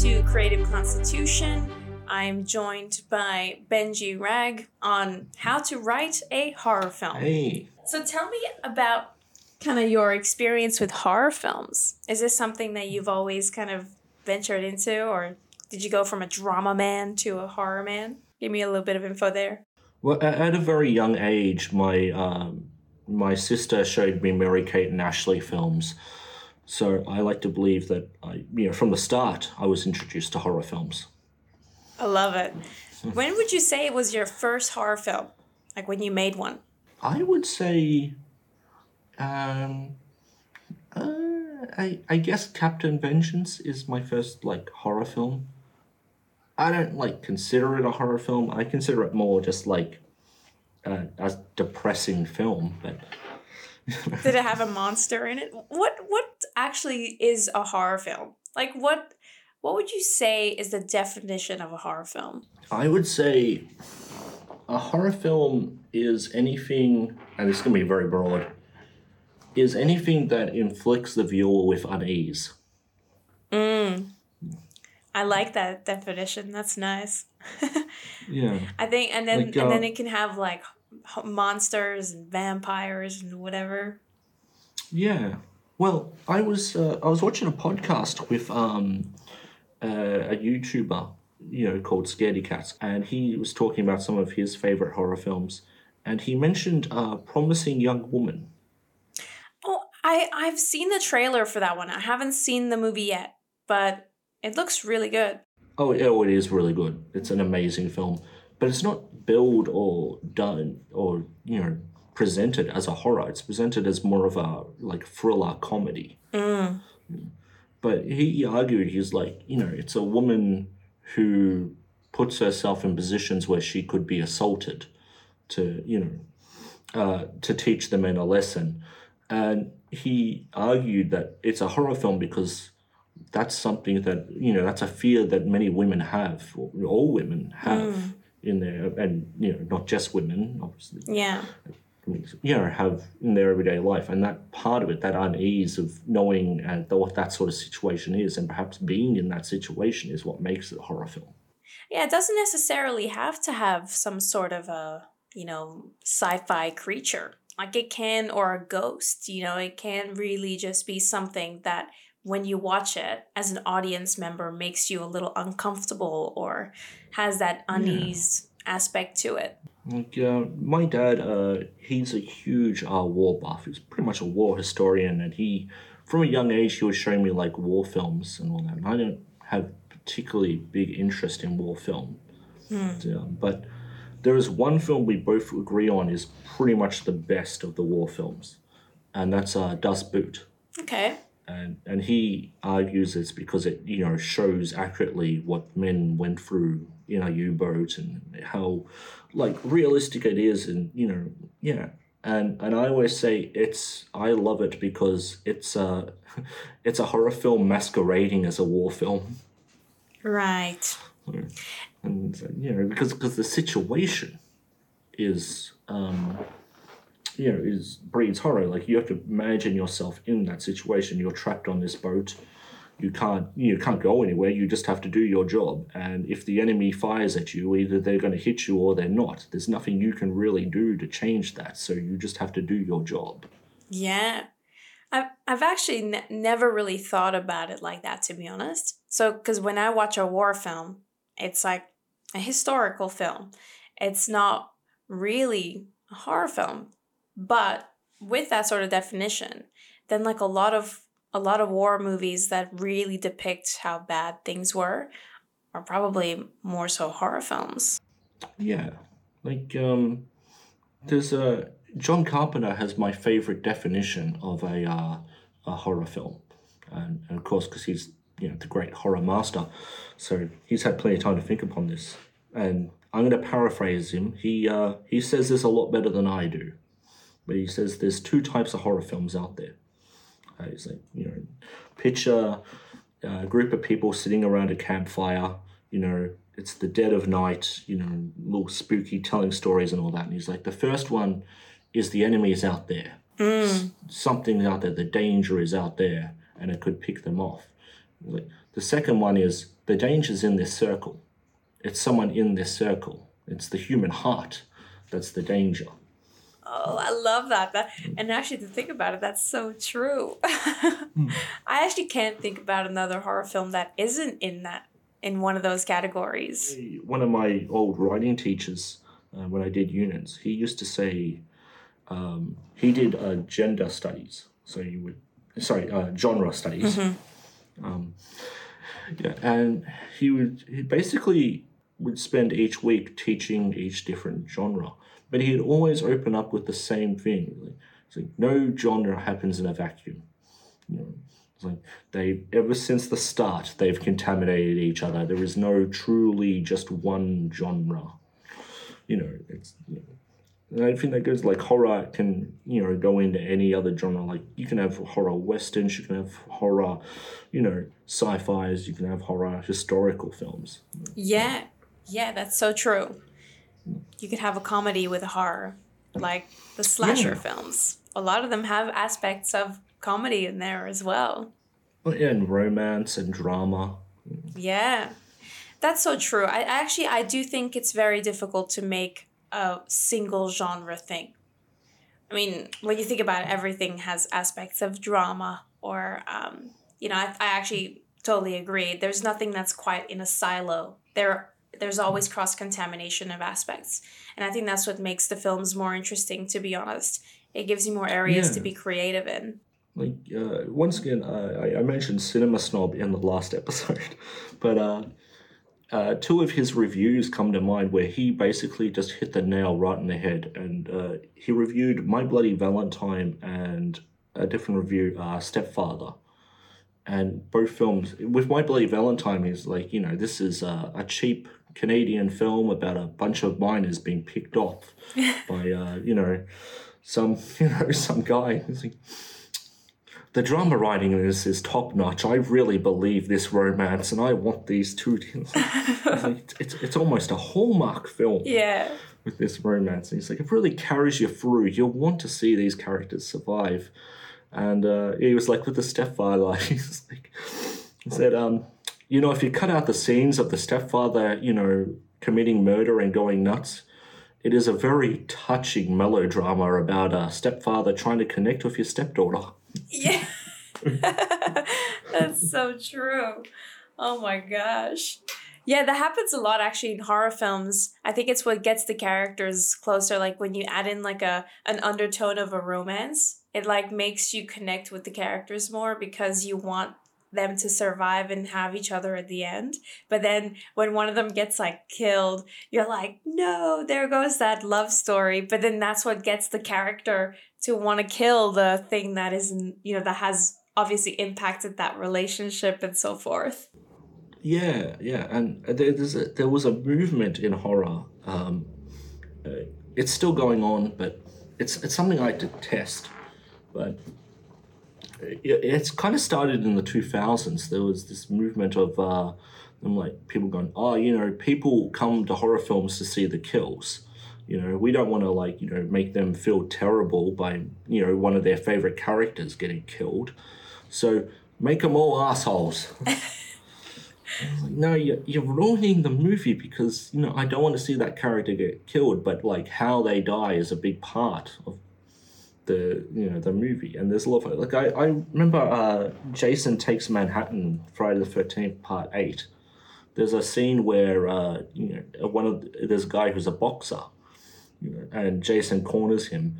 to Creative Constitution. I'm joined by Benji Wragg on how to write a horror film. Hey. So tell me about kind of your experience with horror films. Is this something that you've always kind of ventured into, or did you go from a drama man to a horror man? Give me a little bit of info there. Well, at a very young age, my um, my sister showed me Mary Kate and Ashley films. So I like to believe that I, you know, from the start, I was introduced to horror films. I love it. when would you say it was your first horror film? Like when you made one? I would say, um, uh, I I guess Captain Vengeance is my first like horror film. I don't like consider it a horror film. I consider it more just like uh, a depressing film, but. Did it have a monster in it? What what actually is a horror film? Like what what would you say is the definition of a horror film? I would say a horror film is anything, and it's to be very broad, is anything that inflicts the viewer with unease. I like that definition. That's nice. Yeah. I think and then Like, and then uh, it can have like monsters and vampires and whatever. Yeah. Well, I was uh, I was watching a podcast with um, uh, a YouTuber, you know, called Scaredy Cats, and he was talking about some of his favorite horror films, and he mentioned uh, Promising Young Woman. Oh, I I've seen the trailer for that one. I haven't seen the movie yet, but it looks really good. Oh, yeah, oh, it is really good. It's an amazing film, but it's not billed or done or you know presented as a horror. It's presented as more of a like thriller comedy. But he, argued he's like you know it's a woman who puts herself in positions where she could be assaulted to you know uh, to teach the men a lesson, and he argued that it's a horror film because that's something that you know that's a fear that many women have or all women have in there and you know not just women obviously Yeah. You know have in their everyday life and that part of it that unease of knowing uh, what that sort of situation is and perhaps being in that situation is what makes it a horror film Yeah, it doesn't necessarily have to have some sort of a, you know, sci-fi creature. Like it can or a ghost, you know, it can really just be something that when you watch it as an audience member makes you a little uncomfortable or has that unease aspect to it. Like uh, my dad, uh, he's a huge uh, war buff. He's pretty much a war historian, and he, from a young age, he was showing me like war films and all that. And I don't have particularly big interest in war film, Um, but there is one film we both agree on is pretty much the best of the war films, and that's uh, Das Boot Okay. and and he argues it's because it you know shows accurately what men went through in U-boat and how like realistic it is and you know yeah. And and I always say it's I love it because it's a it's a horror film masquerading as a war film. Right. and you know because because the situation is um you know is breeds horror. Like you have to imagine yourself in that situation. You're trapped on this boat you can't you can't go anywhere you just have to do your job and if the enemy fires at you either they're going to hit you or they're not there's nothing you can really do to change that so you just have to do your job Yeah. I've, I've actually ne- never really thought about it like that, to be honest. So, because when I watch a war film, it's like a historical film. It's not really a horror film. But with that sort of definition, then like a lot of a lot of war movies that really depict how bad things were are probably more so horror films. Yeah, like um, there's a John Carpenter has my favorite definition of a uh, a horror film, and, and of course because he's you know the great horror master, so he's had plenty of time to think upon this. And I'm going to paraphrase him. He uh, he says this a lot better than I do, but he says there's two types of horror films out there. Uh, he's like you know, picture a group of people sitting around a campfire. You know, it's the dead of night. You know, little spooky, telling stories and all that. And he's like, the first one is the enemy is out there. S- Something's out there. The danger is out there, and it could pick them off. Like, the second one is the danger's in this circle. It's someone in this circle. It's the human heart that's the danger. Oh, I love that. That and actually to think about it, that's so true. I actually can't think about another horror film that isn't in that in one of those categories. One of my old writing teachers, uh, when I did units, he used to say um, he did uh, gender studies. So you would, sorry, uh, genre studies. Um, yeah, and he would he basically would spend each week teaching each different genre, but he'd always open up with the same thing. Like, it's like no genre happens in a vacuum. You know, it's like they ever since the start they've contaminated each other. There is no truly just one genre. You know, it's. You know, I think that goes like horror can you know go into any other genre. Like you can have horror westerns, you can have horror, you know, sci-fi's, you can have horror historical films. Yeah. Yeah, that's so true. You could have a comedy with a horror, like the slasher Yeah. films. A lot of them have aspects of comedy in there as well. Well, yeah, and romance and drama. Yeah. That's so true. I actually I do think it's very difficult to make a single genre thing. I mean, when you think about it, everything has aspects of drama or um, you know, I, I actually totally agree. There's nothing that's quite in a silo. There there's always cross contamination of aspects. And I think that's what makes the films more interesting to be honest. It gives you more areas to be creative in. Like uh, once again, I, I mentioned Cinema Snob in the last episode, but uh, uh, two of his reviews come to mind where he basically just hit the nail right in the head, and uh, he reviewed My Bloody Valentine and a different review, uh, Stepfather, and both films. With My Bloody Valentine, is like you know this is uh, a cheap Canadian film about a bunch of miners being picked off by uh, you know some you know some guy. Like, the drama writing in this is top notch. I really believe this romance, and I want these two. To, it's, like, it's it's almost a hallmark film Yeah. with this romance. And he's like, it really carries you through. You'll want to see these characters survive. And uh, he was like, with the stepfather, he's like, he said, um, you know, if you cut out the scenes of the stepfather, you know, committing murder and going nuts, it is a very touching melodrama about a stepfather trying to connect with your stepdaughter. Yeah. That's so true. Oh my gosh. Yeah, that happens a lot actually in horror films. I think it's what gets the characters closer like when you add in like a an undertone of a romance, it like makes you connect with the characters more because you want them to survive and have each other at the end. But then when one of them gets like killed, you're like, "No, there goes that love story." But then that's what gets the character to want to kill the thing that isn't, you know, that has obviously impacted that relationship and so forth. Yeah, yeah, and a, there was a movement in horror. Um, uh, it's still going on, but it's it's something I detest. But it, it's kind of started in the two thousands. There was this movement of uh, them like people going, oh, you know, people come to horror films to see the kills. You know, we don't want to like you know make them feel terrible by you know one of their favorite characters getting killed. So make them all assholes. Like, no, you're, you're ruining the movie because, you know, I don't want to see that character get killed, but like how they die is a big part of the, you know, the movie. And there's a lot of, like, I, I remember uh, Jason Takes Manhattan, Friday the 13th, part 8. There's a scene where, uh, you know, one of, there's a guy who's a boxer, you know, and Jason corners him.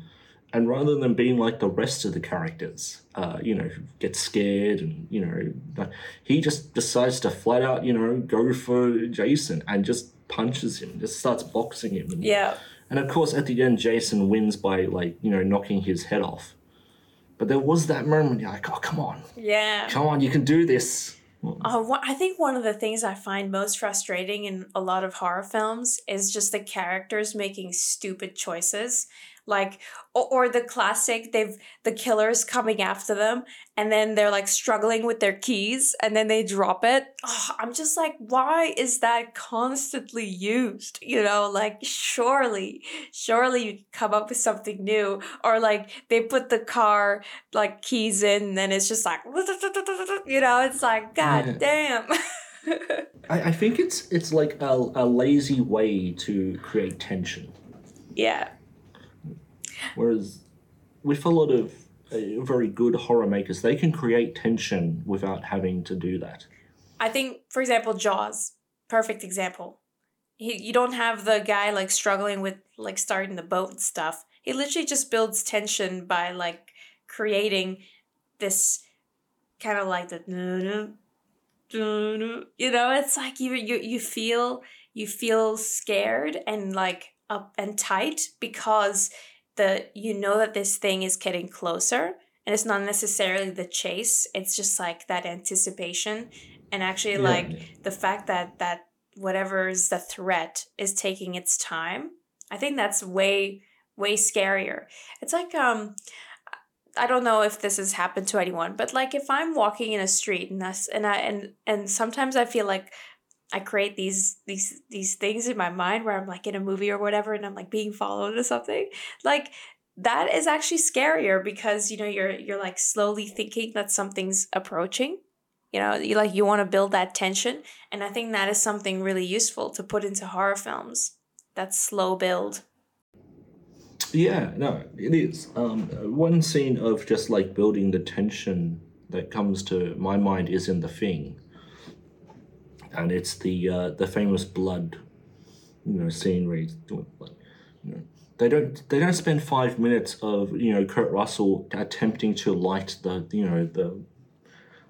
And rather than being like the rest of the characters, uh, you know, get scared and, you know, he just decides to flat out, you know, go for Jason and just punches him, just starts boxing him. And, Yeah. And of course, at the end, Jason wins by, like, you know, knocking his head off. But there was that moment, you're like, oh, come on, Yeah. come on, you can do this. Uh, I think one of the things I find most frustrating in a lot of horror films is just the characters making stupid choices. Like or, or the classic they've the killers coming after them and then they're like struggling with their keys and then they drop it oh, i'm just like why is that constantly used you know like surely surely you come up with something new or like they put the car like keys in and then it's just like you know it's like god Yeah. damn I, I think it's it's like a, a lazy way to create tension. yeah Whereas with a lot of uh, very good horror makers, they can create tension without having to do that. I think, for example, Jaws, perfect example. He, you don't have the guy like struggling with like starting the boat and stuff. He literally just builds tension by like creating this kind of like the you know it's like you you you feel you feel scared and like up and tight because the you know that this thing is getting closer and it's not necessarily the chase it's just like that anticipation and actually Yeah. like the fact that that whatever is the threat is taking its time i think that's way way scarier it's like um i don't know if this has happened to anyone but like if i'm walking in a street and that's and i and and sometimes i feel like i create these these these things in my mind where i'm like in a movie or whatever and i'm like being followed or something. Like that is actually scarier because you know you're you're like slowly thinking that something's approaching. You know you like you want to build that tension. And i think that is something really useful to put into horror films that slow build. Yeah, no, it is. Um, one scene of just like building the tension that comes to my mind is in The Thing, and it's the uh, the famous blood, you know, scene where he's doing blood. You know, they don't they don't spend five minutes of you know Kurt Russell attempting to light the you know the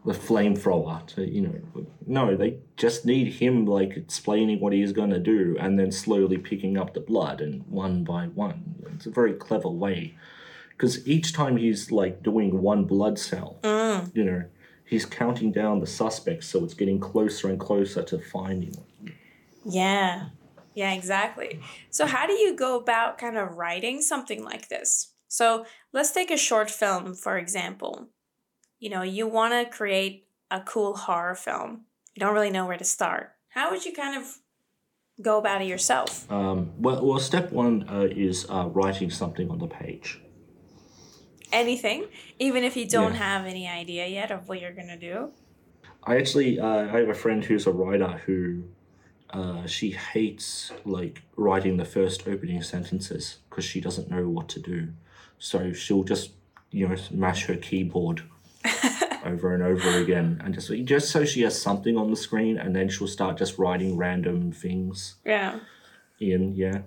the flamethrower to you know no they just need him like explaining what he's going to do and then slowly picking up the blood and one by one it's a very clever way because each time he's like doing one blood cell you know he's counting down the suspects so it's getting closer and closer to finding them Yeah. Yeah, exactly. So, how do you go about kind of writing something like this? So, let's take a short film, for example. You know, you want to create a cool horror film. You don't really know where to start. How would you kind of go about it yourself? um, well, well step one uh, is uh, writing something on the page Anything, even if you don't Yeah. have any idea yet of what you're to do. I actually uh, I have a friend who's a writer who uh, she hates like writing the first opening sentences because she doesn't know what to do. So she'll just you know mash her keyboard over and over again and just just so she has something on the screen and then she'll start just writing random things Yeah. in yeah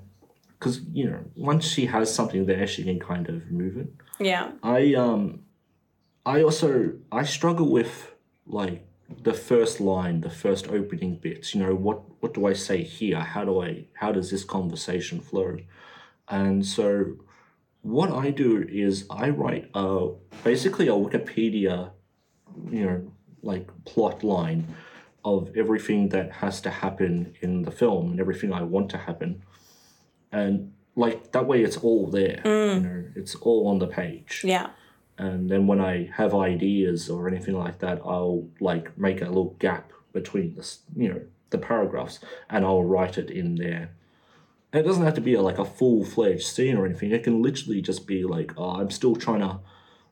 because you know once she has something there she can kind of move it. Yeah. I um I also I struggle with like the first line, the first opening bits, you know, what what do I say here? How do I how does this conversation flow? And so what I do is I write a basically a Wikipedia, you know, like plot line of everything that has to happen in the film and everything I want to happen. And like that way it's all there. You mm. know, it's all on the page Yeah. and then when I have ideas or anything like that, I'll like make a little gap between this, you know, the paragraphs, and I'll write it in there. And it doesn't have to be a, like a full fledged scene or anything. It can literally just be like, oh, I'm still trying to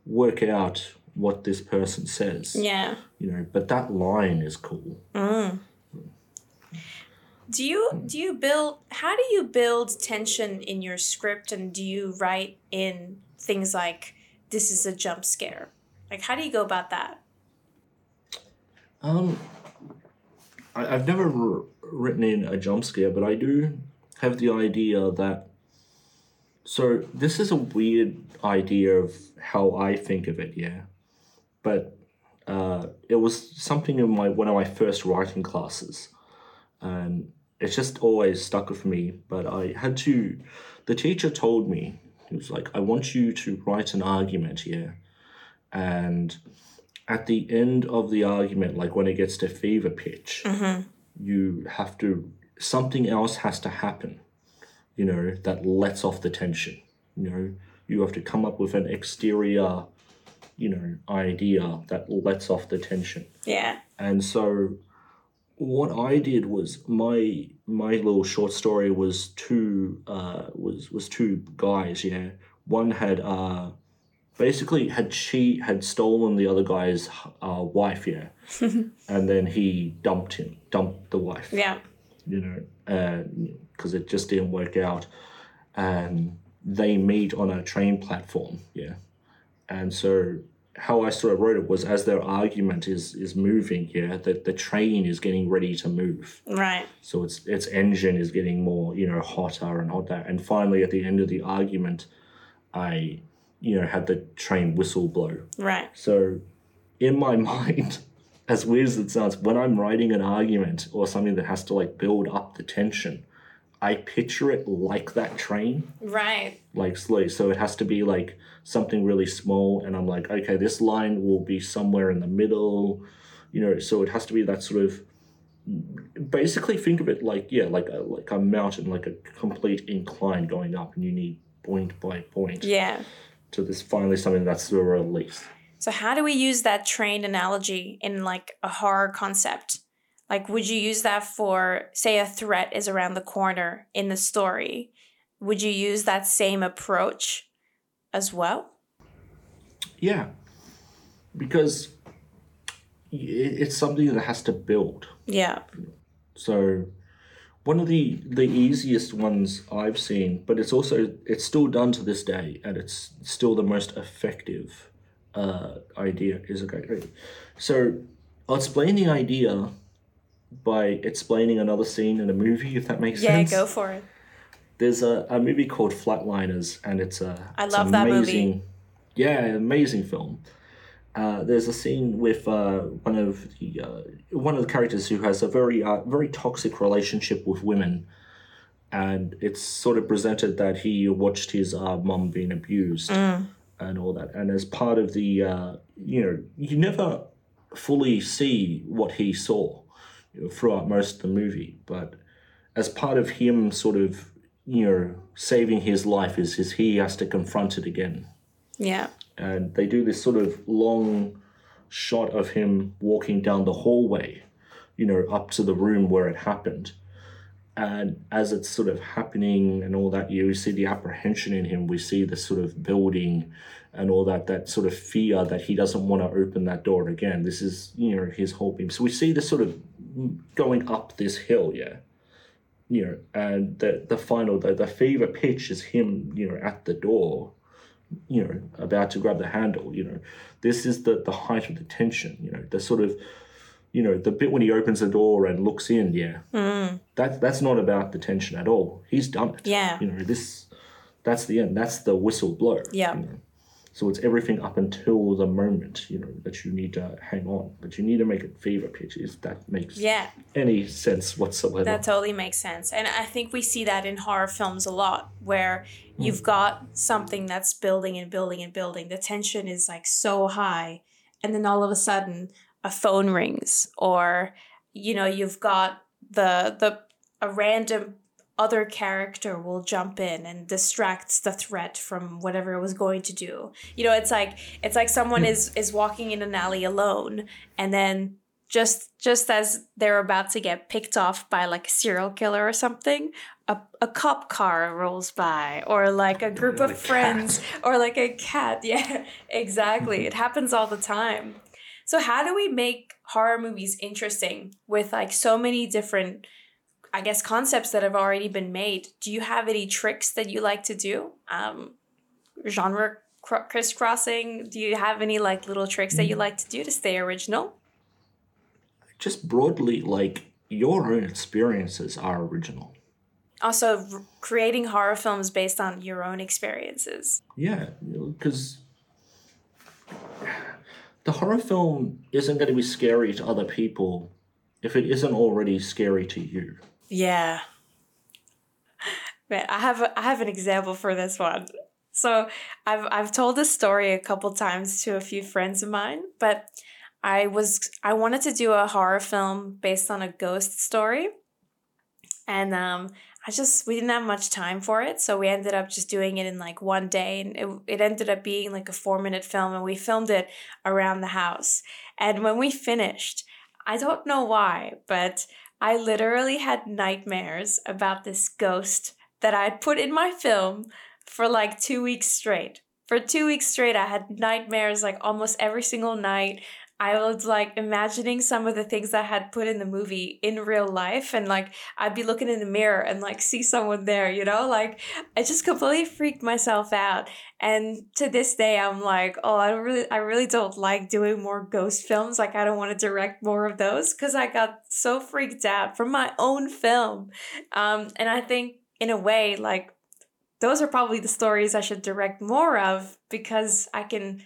work out what this person says, Yeah. you know. But that line is cool. Mm. Do you do you build how do you build tension in your script and do you write in things like this is a jump scare? Like how do you go about that? Um, I, I've never r- written in a jump scare, but I do have the idea that. So this is a weird idea of how I think of it, yeah, but uh, it was something in my one of my first writing classes, and it's just always stuck with me. But I had to. The teacher told me he was like, "I want you to write an argument here," and at the end of the argument, like when it gets to fever pitch, mm-hmm. you have to something else has to happen, you know, that lets off the tension. You know, you have to come up with an exterior, you know, idea that lets off the tension. Yeah. And so what I did was my my little short story was two uh was was two guys, yeah. One had uh basically had she had stolen the other guy's uh wife, yeah. and then he dumped him, dumped the wife Yeah. you know, because it just didn't work out. And they meet on a train platform, yeah. And so how I sort of wrote it was as their argument is is moving, yeah, that the train is getting ready to move. Right. So its its engine is getting more, you know, hotter and hotter. And finally, at the end of the argument, I, you know, had the train whistle blow. Right. So, in my mind, as weird as it sounds, when I'm writing an argument or something that has to like build up the tension, I picture it like that train, Right. Like slowly. So it has to be like something really small, and I'm like, okay, this line will be somewhere in the middle, you know. So it has to be that sort of. Basically, think of it like yeah, like a like a mountain, like a complete incline going up, and you need point by point Yeah. to this finally something that's the release. So how do we use that train analogy in like a horror concept? Like would you use that for say a threat is around the corner in the story? Would you use that same approach as well? Yeah, because it's something that has to build. Yeah. So one of the the easiest ones I've seen, but it's also it's still done to this day, and it's still the most effective uh, idea. Is okay. So I'll explain the idea by explaining another scene in a movie, if that makes Yeah, sense. Yeah, go for it. There's a, a movie called Flatliners, and it's a I it's love that movie. amazing, Yeah, amazing film. Uh, there's a scene with uh, one of the uh, one of the characters who has a very uh, very toxic relationship with women, and it's sort of presented that he watched his uh, mum being abused and all that, and as part of the uh, you know you never fully see what he saw you know, throughout most of the movie, but as part of him sort of you know saving his life is is he has to confront it again Yeah. and they do this sort of long shot of him walking down the hallway, you know, up to the room where it happened. And as it's sort of happening and all that, you see the apprehension in him. We see the sort of building and all that, that sort of fear that he doesn't want to open that door again. This is, you know, his whole being. So we see this sort of going up this hill, yeah. You know, and the the final, the, the fever pitch is him, you know, at the door, you know, about to grab the handle, you know. This is the, the height of the tension, you know, the sort of, you know, the bit when he opens the door and looks in, yeah. Mm. That, that's not about the tension at all. He's done it. Yeah. You know, this, that's the end. That's the whistle blow. Yeah. You know? So it's everything up until the moment, you know, that you need to hang on. But you need to make it fever pitch if that makes Yeah. any sense whatsoever. That totally makes sense. And I think we see that in horror films a lot where hmm. you've got something that's building and building and building. The tension is like so high. And then all of a sudden a phone rings or you know, you've got the the a random other character will jump in and distracts the threat from whatever it was going to do. You know, it's like it's like someone hmm. is is walking in an alley alone and then just just as they're about to get picked off by like a serial killer or something a, a cop car rolls by or like a group of friends or like a cat. Yeah exactly. It happens all the time. So how do we make horror movies interesting with like so many different i guess concepts that have already been made do you have any tricks that you like to do um genre cr- crisscrossing do you have any like little tricks that you like to do to stay original Just broadly, like, your own experiences are original. also r- creating horror films based on your own experiences. Yeah, because the horror film isn't going to be scary to other people if it isn't already scary to you. Yeah. Man, I have a, I have an example for this one. So I've I've told this story a couple times to a few friends of mine, but I was I wanted to do a horror film based on a ghost story. And um, I just we didn't have much time for it, so we ended up just doing it in like one day, and it, it ended up being like a four minute film, and we filmed it around the house. And when we finished, I don't know why, but I literally had nightmares about this ghost that I put in my film for like two weeks straight. For two weeks straight, I had nightmares like almost every single night. I was like imagining some of the things I had put in the movie in real life, and like I'd be looking in the mirror and like see someone there, you know? Like I just completely freaked myself out. And to this day, I'm like, oh, I really, I really don't like doing more ghost films. Like I don't want to direct more of those because I got so freaked out from my own film. Um, and I think in a way, like those are probably the stories I should direct more of because I can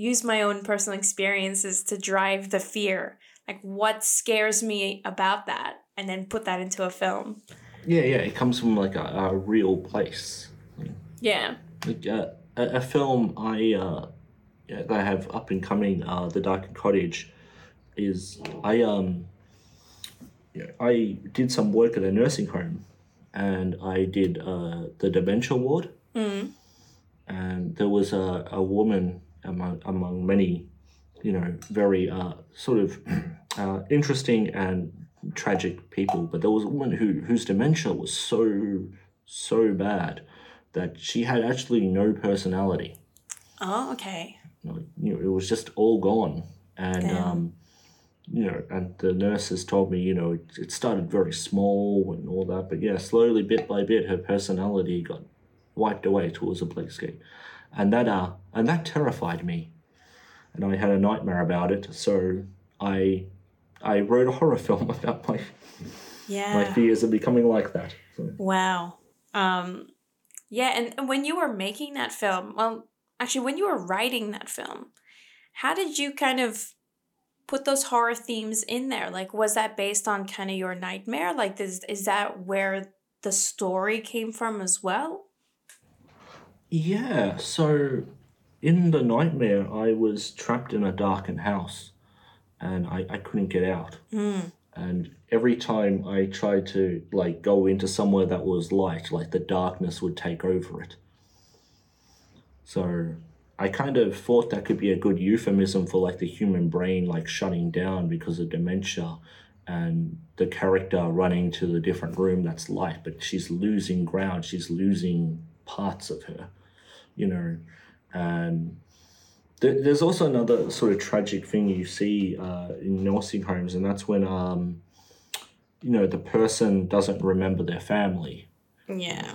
use my own personal experiences to drive the fear. Like what scares me about that and then put that into a film. Yeah, yeah, it comes from like a, a real place. Yeah. Like uh, a, a film I uh, yeah, that I have up and coming, uh, The Dark Cottage, is I um yeah, I did some work at a nursing home, and I did uh, the dementia ward, Mm. and there was a, a woman among among many, you know, very uh, sort of uh, interesting and tragic people. But there was a woman who whose dementia was so so bad that she had actually no personality. Oh, okay. You know, it was just all gone. And Damn. um, you know, and the nurses told me, you know, it, it started very small and all that, but yeah, slowly, bit by bit, her personality got wiped away towards a blankscape, and that uh, and that terrified me, and I had a nightmare about it. So I, I wrote a horror film about my Yeah. my fears of becoming like that. So. Wow. Um, yeah, and and when you were making that film, well, actually, when you were writing that film, how did you kind of put those horror themes in there? Like, was that based on kind of your nightmare? Like, is is that where the story came from as well? Yeah, so in the nightmare, I was trapped in a darkened house and I, I couldn't get out. Mm. And every time I tried to like go into somewhere that was light, like the darkness would take over it. So I kind of thought that could be a good euphemism for like the human brain like shutting down because of dementia and the character running to the different room that's light, but she's losing ground, she's losing parts of her, you know. And there, there's also another sort of tragic thing you see uh, in nursing homes, and that's when um, you know the person doesn't remember their family, Yeah.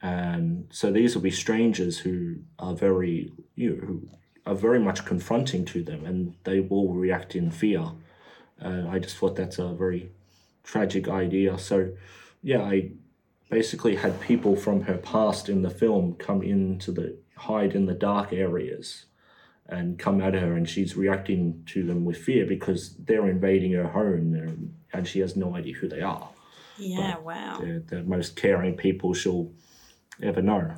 and so these will be strangers who are very you know, who are very much confronting to them, and they will react in fear. Uh, I just thought that's a very tragic idea. So, yeah, I basically had people from her past in the film come into the hide in the dark areas and come at her and she's reacting to them with fear because they're invading her home and, and she has no idea who they are Yeah. Wow. they're the most caring people she'll ever know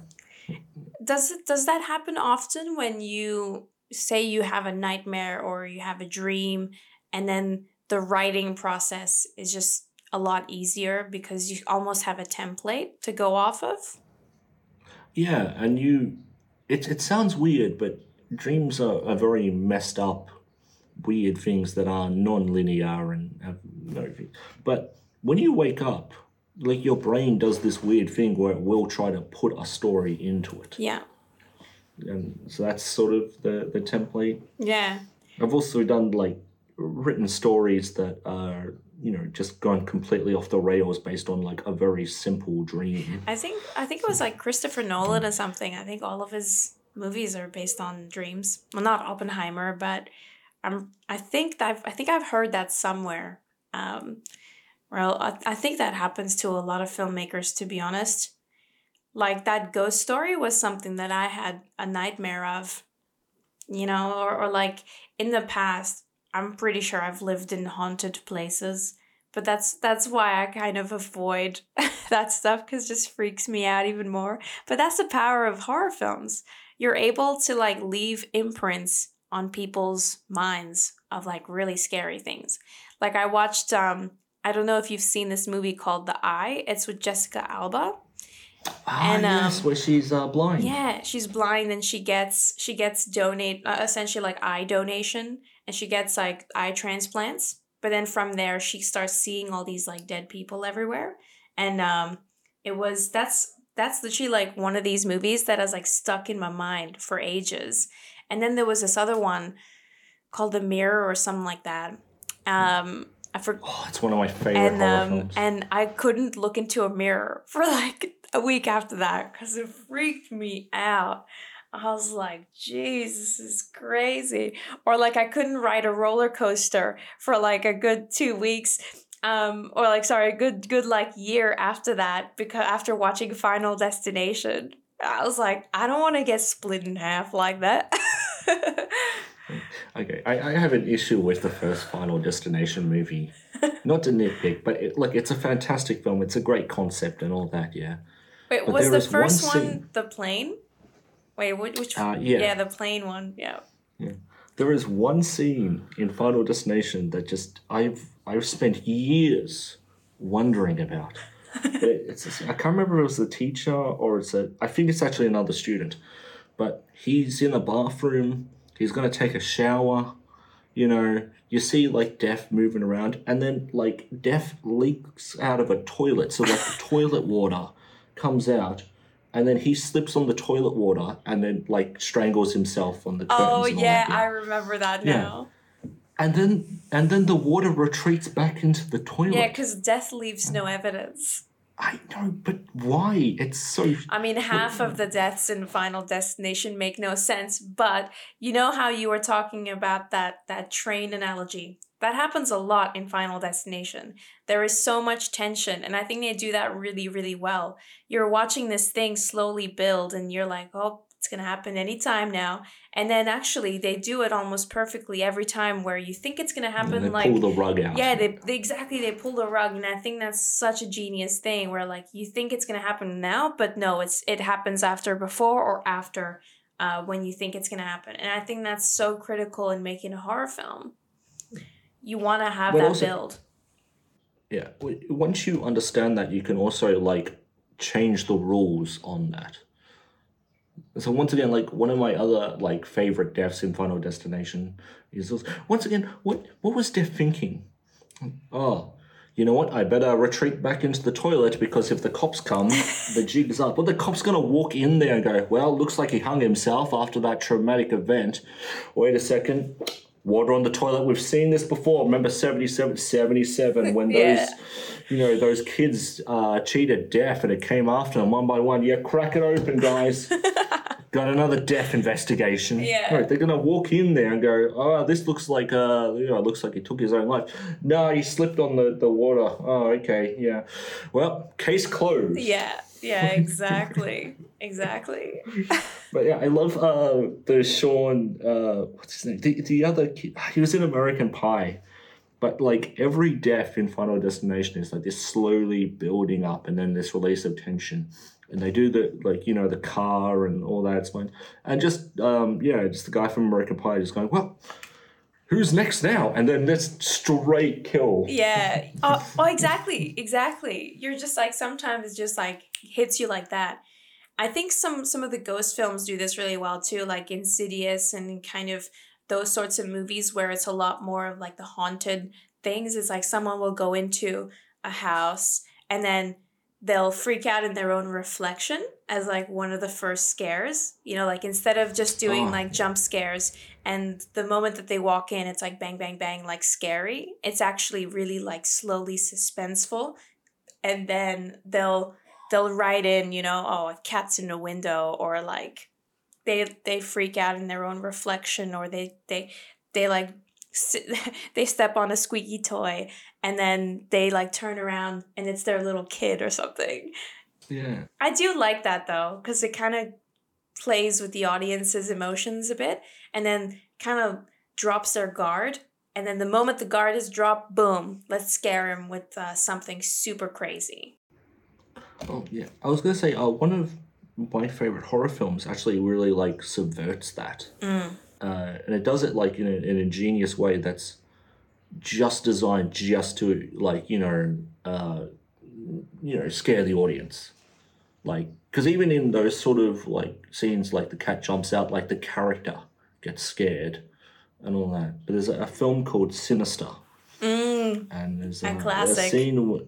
Does it does that happen often when you say you have a nightmare or you have a dream and then the writing process is just a lot easier because you almost have a template to go off of? yeah and you it, it sounds weird but dreams are, are very messed up weird things that are non-linear and have no but when you wake up like your brain does this weird thing where it will try to put a story into it Yeah. and so that's sort of the the template Yeah. i've also done like written stories that are you know just gone completely off the rails based on like a very simple dream I think I think it was like Christopher Nolan or something. I think all of his movies are based on dreams. Well, not Oppenheimer, but I'm I think that I think I've heard that somewhere. Um, well, I, I think that happens to a lot of filmmakers. To be honest, like that ghost story was something that I had a nightmare of. You know, or, or like in the past, I'm pretty sure I've lived in haunted places but that's that's why I kind of avoid that stuff because it just freaks me out even more. But that's the power of horror films. You're able to like leave imprints on people's minds of like really scary things. Like I watched um I don't know if you've seen this movie called The Eye. It's with Jessica Alba. Ah, And, yes, um, where she's uh, blind. Yeah, she's blind and she gets she gets donate uh, essentially like eye donation and she gets like eye transplants. But then from there she starts seeing all these like dead people everywhere. And um it was that's that's literally like one of these movies that has like stuck in my mind for ages. And then there was this other one called The Mirror or something like that. Um I forgot Oh, it's one of my favorite and horror um films. and I couldn't look into a mirror for like a week after that because it freaked me out. I was like, Jesus this is crazy," or like I couldn't ride a roller coaster for like a good two weeks, um, or like sorry, a good good like year after that because after watching Final Destination, I was like, I don't want to get split in half like that. Okay, I, I have an issue with the first Final Destination movie. Not to nitpick, but it, like it's a fantastic film. It's a great concept and all that. Yeah. Wait, But was the first one, scene- the plane? Wait, which? which Uh, yeah. yeah, the plane one. Yeah. yeah. There is one scene in Final Destination that just I've I've spent years wondering about. It- it's I can't remember if it was the teacher or it's a I think it's actually another student, but he's in the bathroom. He's gonna take a shower. You know, you see like Death moving around, and then like Death leaks out of a toilet. So like the toilet water comes out, and then he slips on the toilet water, and then like strangles himself on the curtains. Oh yeah, I remember that now Yeah. and then and then the water retreats back into the toilet. Yeah, because death leaves no evidence. I know, but why? It's so I mean, half of the deaths in Final Destination make no sense. But you know how you were talking about that that train analogy. That happens a lot in Final Destination. There is so much tension, and I think they do that really, really well. You're watching this thing slowly build, and you're like, "Oh, it's gonna happen anytime now." And then actually, they do it almost perfectly every time, where you think it's gonna and happen, they like pull the rug out. yeah, they, they exactly they pull the rug, and I think that's such a genius thing where like you think it's gonna happen now, but no, it's it happens after, before, or after uh, when you think it's gonna happen, and I think that's so critical in making a horror film. You want to have But that also- build. Yeah. Once you understand that, you can also like change the rules on that. So once again, like one of my other like favorite deaths in Final Destination is this. Once again, what what was Death thinking? Oh, you know what? I better retreat back into the toilet because if the cops come, the jig's up. Well, the cop's gonna walk in there and go, "Well, looks like he hung himself after that traumatic event." Wait a second. Water on the toilet. We've seen this before. Remember 77, 77 when those, Yeah. you know, those kids uh, cheated death and it came after them one by one. Yeah, crack it open, guys. Got another death investigation. Yeah. Right, they're gonna walk in there and go, oh, this looks like uh, you know, it looks like he took his own life. No, he slipped on the, the water. Oh, okay, yeah. Well, case closed. Yeah, yeah, exactly, exactly. But yeah, I love uh the Seann uh what's his name? The the other kid he was in American Pie. But like every death in Final Destination is like this slowly building up and then this release of tension. And they do the like, you know, the car and all that, it's. And just um yeah, just the guy from American Pie just going, Well, who's next now? And then this straight kill. Yeah. Oh, oh, exactly, exactly. You're just like sometimes it just like hits you like that. I think some some of the ghost films do this really well too, like Insidious and kind of those sorts of movies where it's a lot more of like the haunted things. It's like someone will go into a house and then they'll freak out in their own reflection as like one of the first scares. You know, like instead of just doing Oh. like jump scares and the moment that they walk in it's like bang bang bang like scary. It's actually really like slowly suspenseful and then they'll they'll write in, you know, oh, a cat's in the window or like they they freak out in their own reflection or they they they like they step on a squeaky toy and then they like turn around and it's their little kid or something. Yeah. I do like that though cuz it kind of plays with the audience's emotions a bit and then kind of drops their guard and then the moment the guard is dropped boom let's scare him with uh, something super crazy Oh yeah, I was gonna say uh, one of my favorite horror films actually really like subverts that, Mm. uh, and it does it like in, a, in an ingenious way that's just designed just to like you know uh, you know scare the audience. Like because even in those sort of like scenes like the cat jumps out like the character gets scared and all that. But there's a, a film called sinister. Mm, and there's A a, a scene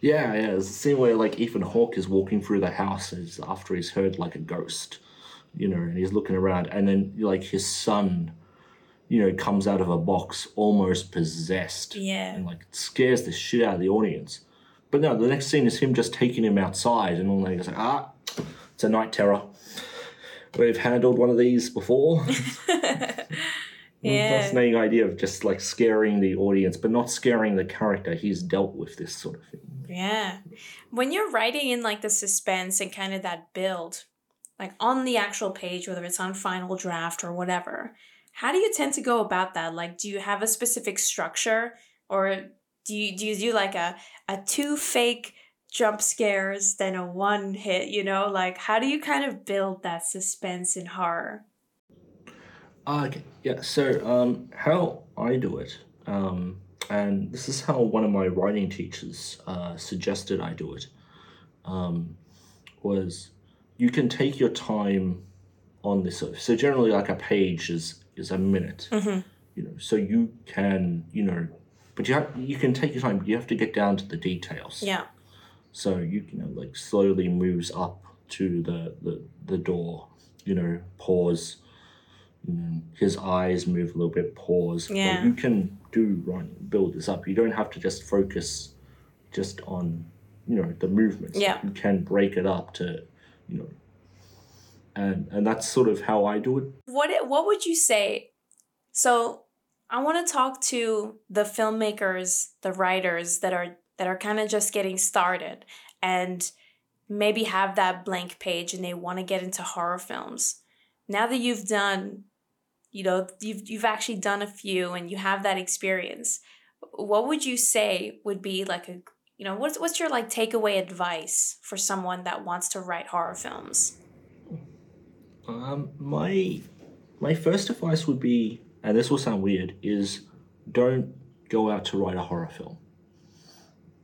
yeah yeah there's a scene where like ethan hawke is walking through the house after he's heard like a ghost you know and he's looking around and then like his son you know comes out of a box almost possessed yeah. and like scares the shit out of the audience. But no, the next scene is him just taking him outside, and all that. He's like, ah, it's a night terror. We've handled one of these before. Yeah. Fascinating idea of just like scaring the audience, but not scaring the character. He's dealt with this sort of thing. Yeah. When you're writing in like the suspense and kind of that build, like on the actual page, whether it's on final draft or whatever, how do you tend to go about that? Like, do you have a specific structure or do you, do you do like a, a two fake jump scares, then a one hit, you know? Like, how do you kind of build that suspense and horror? Ah, Okay, yeah. So, um, how I do it, um, and this is how one of my writing teachers uh, suggested I do it, um, was you can take your time on this. So generally, like a page is is a minute. Mm-hmm. You know, so you can you know, but you have you can take your time. But you have to get down to the details. Yeah. So you you know like slowly moves up to the the, the door. You know, pause. Mm, his eyes move a little bit. Pause. Like, Yeah. you can do right. Build this up. You don't have to just focus, just on you know the movements. Yeah. You can break it up to, you know. And and that's sort of how I do it. What it- what would you say? So I want to talk to the filmmakers, the writers that are that are kind of just getting started and maybe have that blank page and they want to get into horror films. Now that you've done, you know, you've you've actually done a few and you have that experience, what would you say would be like a you know, what's what's your like takeaway advice for someone that wants to write horror films? Um, my my first advice would be, and this will sound weird, is don't go out to write a horror film.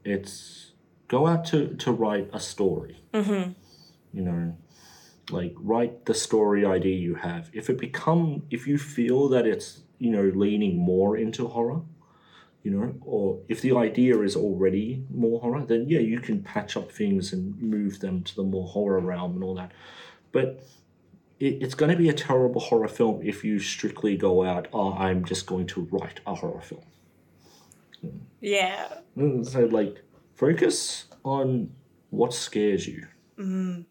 It's go out to to write a story. mm-hmm. You know, like write the story idea you have. If it become, if you feel that it's you know leaning more into horror, you know, or if the idea is already more horror, then yeah, you can patch up things and move them to the more horror realm and all that. But it, it's going to be a terrible horror film if you strictly go out, oh, I'm just going to write a horror film. Yeah. Mm, So, like, focus on what scares you. Mm.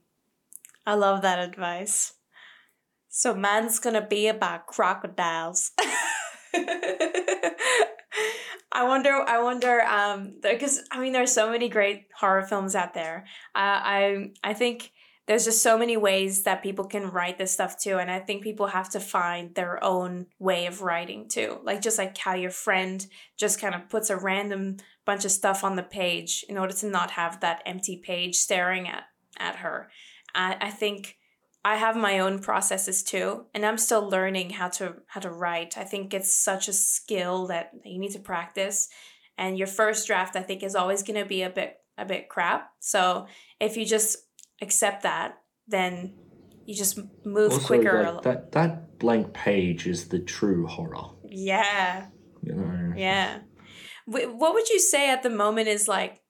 I love that advice. So man's gonna be about crocodiles. I wonder. I wonder. Um, because I mean, there's so many great horror films out there. Uh, I I think there's just so many ways that people can write this stuff too, and I think people have to find their own way of writing too. Like just like how your friend just kind of puts a random bunch of stuff on the page in order to not have that empty page staring at at her. I, I think I have my own processes too, and I'm still learning how to how to write. I think it's such a skill that you need to practice. And your first draft, I think, is always going to be a bit a bit crap. So if you just accept that, then you just move Also, quicker. like, that, that blank page is the true horror. yeah, You know? yeah. Wh- What would you say at the moment is like?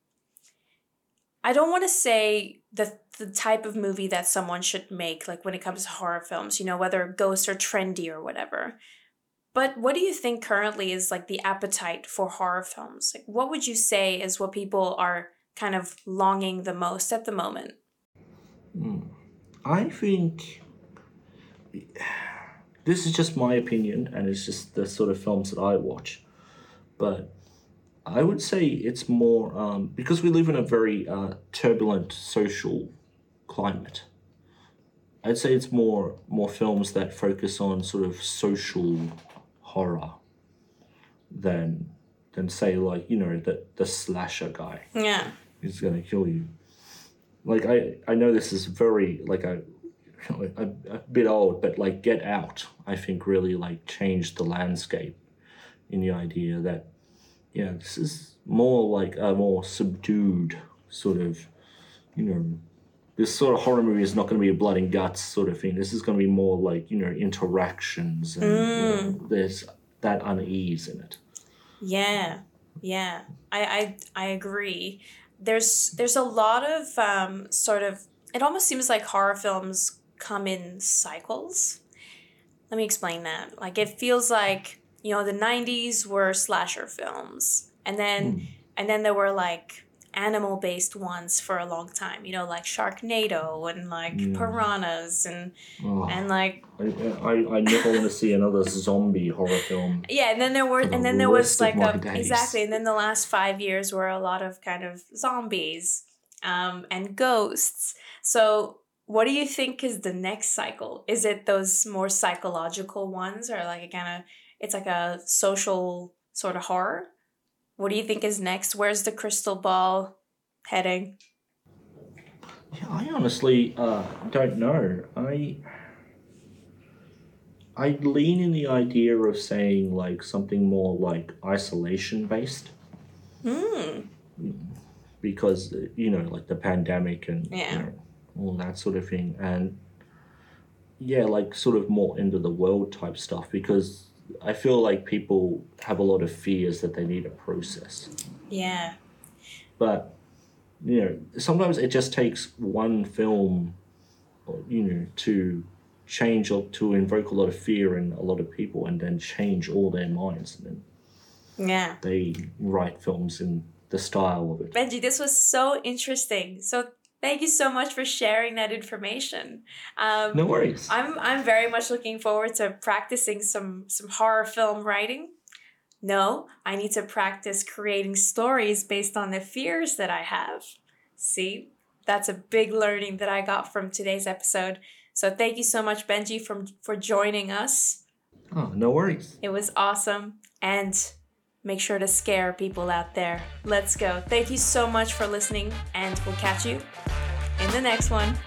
I don't want to say the the type of movie that someone should make, like when it comes to horror films, you know, whether ghosts are trendy or whatever. But what do you think currently is like the appetite for horror films? Like, what would you say is what people are kind of longing the most at the moment? Mm. I think this is just my opinion, and it's just the sort of films that I watch. But I would say it's more um, because we live in a very uh, turbulent social climate. I'd say it's more more films that focus on sort of social horror than than say like you know the the slasher guy Yeah. is gonna kill you. Like I, I know this is very like a, a, a bit old, but like Get Out, I think really like changed the landscape in the idea that yeah, this is more like a more subdued sort of, you know, this sort of horror movie is not going to be a blood and guts sort of thing. This is going to be more like you know interactions and you know, there's that unease in it. Yeah, yeah, I I, I agree. There's there's a lot of um, sort of. It almost seems like horror films come in cycles. Let me explain that. Like it feels like you know the '90s were slasher films, and then and then there were like animal based ones for a long time. You know, like Sharknado and like Yeah. piranhas and Oh, and like I, I, I never want to see another zombie horror film. Yeah, and then there were, and then there was like a exactly, and then the last five years were a lot of kind of zombies, um, and ghosts. So, what do you think is the next cycle? Is it those more psychological ones, or like a kind of, it's like a social sort of horror? What do you think is next? Where's the crystal ball heading? Yeah, I honestly uh, don't know. I I lean in the idea of saying like something more like isolation based Hmm. because you know like the pandemic and Yeah. you know, all that sort of thing and yeah like sort of more end of the world type stuff because I feel like people have a lot of fears that they need a process. Yeah. but you know sometimes it just takes one film you know to change or to invoke a lot of fear in a lot of people and then change all their minds and then Yeah. they write films in the style of it Benji, this was so interesting. So thank you so much for sharing that information. Um, no worries I'm I'm very much looking forward to practicing some some horror film writing. No, I need to practice creating stories based on the fears that I have. See, that's a big learning that I got from today's episode. So thank you so much, Benji, from for joining us. oh no worries It was awesome. And make sure to scare people out there. Let's go. Thank you so much for listening, and we'll catch you in the next one.